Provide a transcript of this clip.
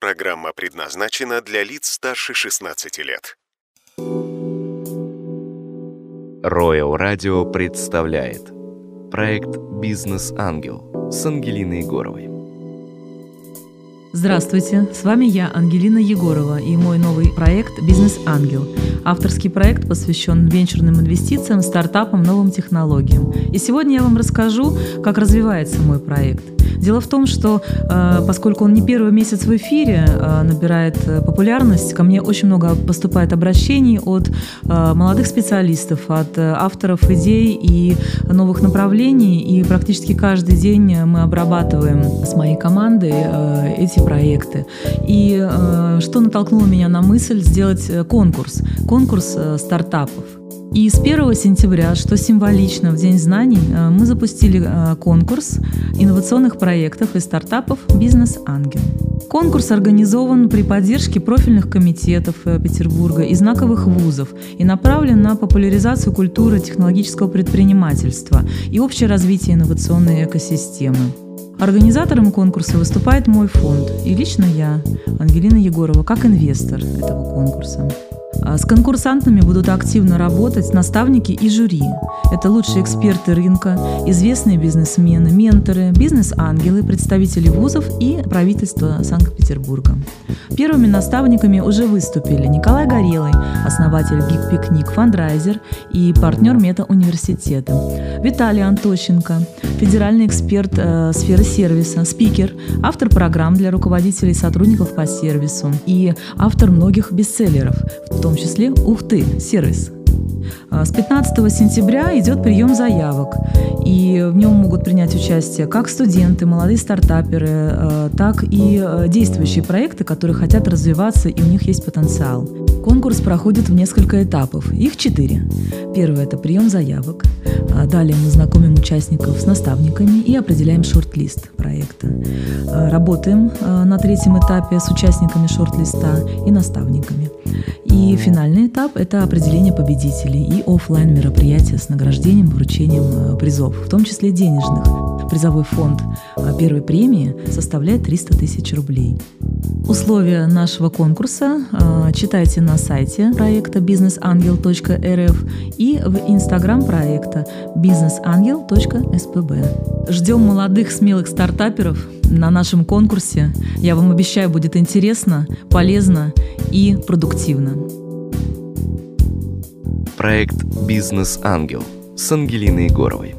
Программа предназначена для лиц старше 16 лет. Royal Radio представляет проект «Бизнес-ангел» с Ангелиной Егоровой. Здравствуйте, с вами я, Ангелина Егорова, и мой новый проект «Бизнес-ангел». Авторский проект посвящен венчурным инвестициям, стартапам, новым технологиям. И сегодня я вам расскажу, как развивается мой проект – Дело в том, что э, поскольку он не первый месяц в эфире э, набирает э, популярность, ко мне очень много поступает обращений от молодых специалистов, от авторов идей и новых направлений, и практически каждый день мы обрабатываем с моей командой эти проекты. И что натолкнуло меня на мысль сделать конкурс, конкурс стартапов. И с 1 сентября, что символично, в День знаний, э, мы запустили э, конкурс инновационных проектов и стартапов «Бизнес-ангел». Конкурс организован при поддержке профильных комитетов э, Петербурга и знаковых вузов и направлен на популяризацию культуры технологического предпринимательства и общее развитие инновационной экосистемы. Организатором конкурса выступает мой фонд и лично я, Ангелина Егорова, как инвестор этого конкурса. А с конкурсантами будут активно работать наставники и жюри. Это лучшие эксперты рынка, известные бизнесмены, менторы, бизнес-ангелы, представители вузов и правительства Санкт-Петербурга. Первыми наставниками уже выступили Николай Горелый, основатель Big Picnic фандрайзер и партнер Мета-университета, Виталий Антощенко, федеральный эксперт э, сферы сервиса, спикер, автор программ для руководителей и сотрудников по сервису и автор многих бестселлеров, в том числе «Ух ты! Сервис!» А, с 15 сентября идет прием заявок, и в нем могут принять участие как студенты, молодые стартаперы, а, так и а, действующие проекты, которые хотят развиваться, и у них есть потенциал. Конкурс проходит в несколько этапов. Их четыре. Первый – это прием заявок. Далее мы знакомим участников с наставниками и определяем шорт-лист проекта. Работаем на третьем этапе с участниками шорт-листа и наставниками. И финальный этап – это определение победителей и офлайн мероприятия с награждением, вручением призов, в том числе денежных. Призовой фонд первой премии составляет 300 тысяч рублей. Условия нашего конкурса э, читайте на сайте проекта businessangel.rf и в инстаграм проекта businessangel.spb. Ждем молодых смелых стартаперов на нашем конкурсе. Я вам обещаю, будет интересно, полезно и продуктивно. Проект «Бизнес-ангел» с Ангелиной Егоровой.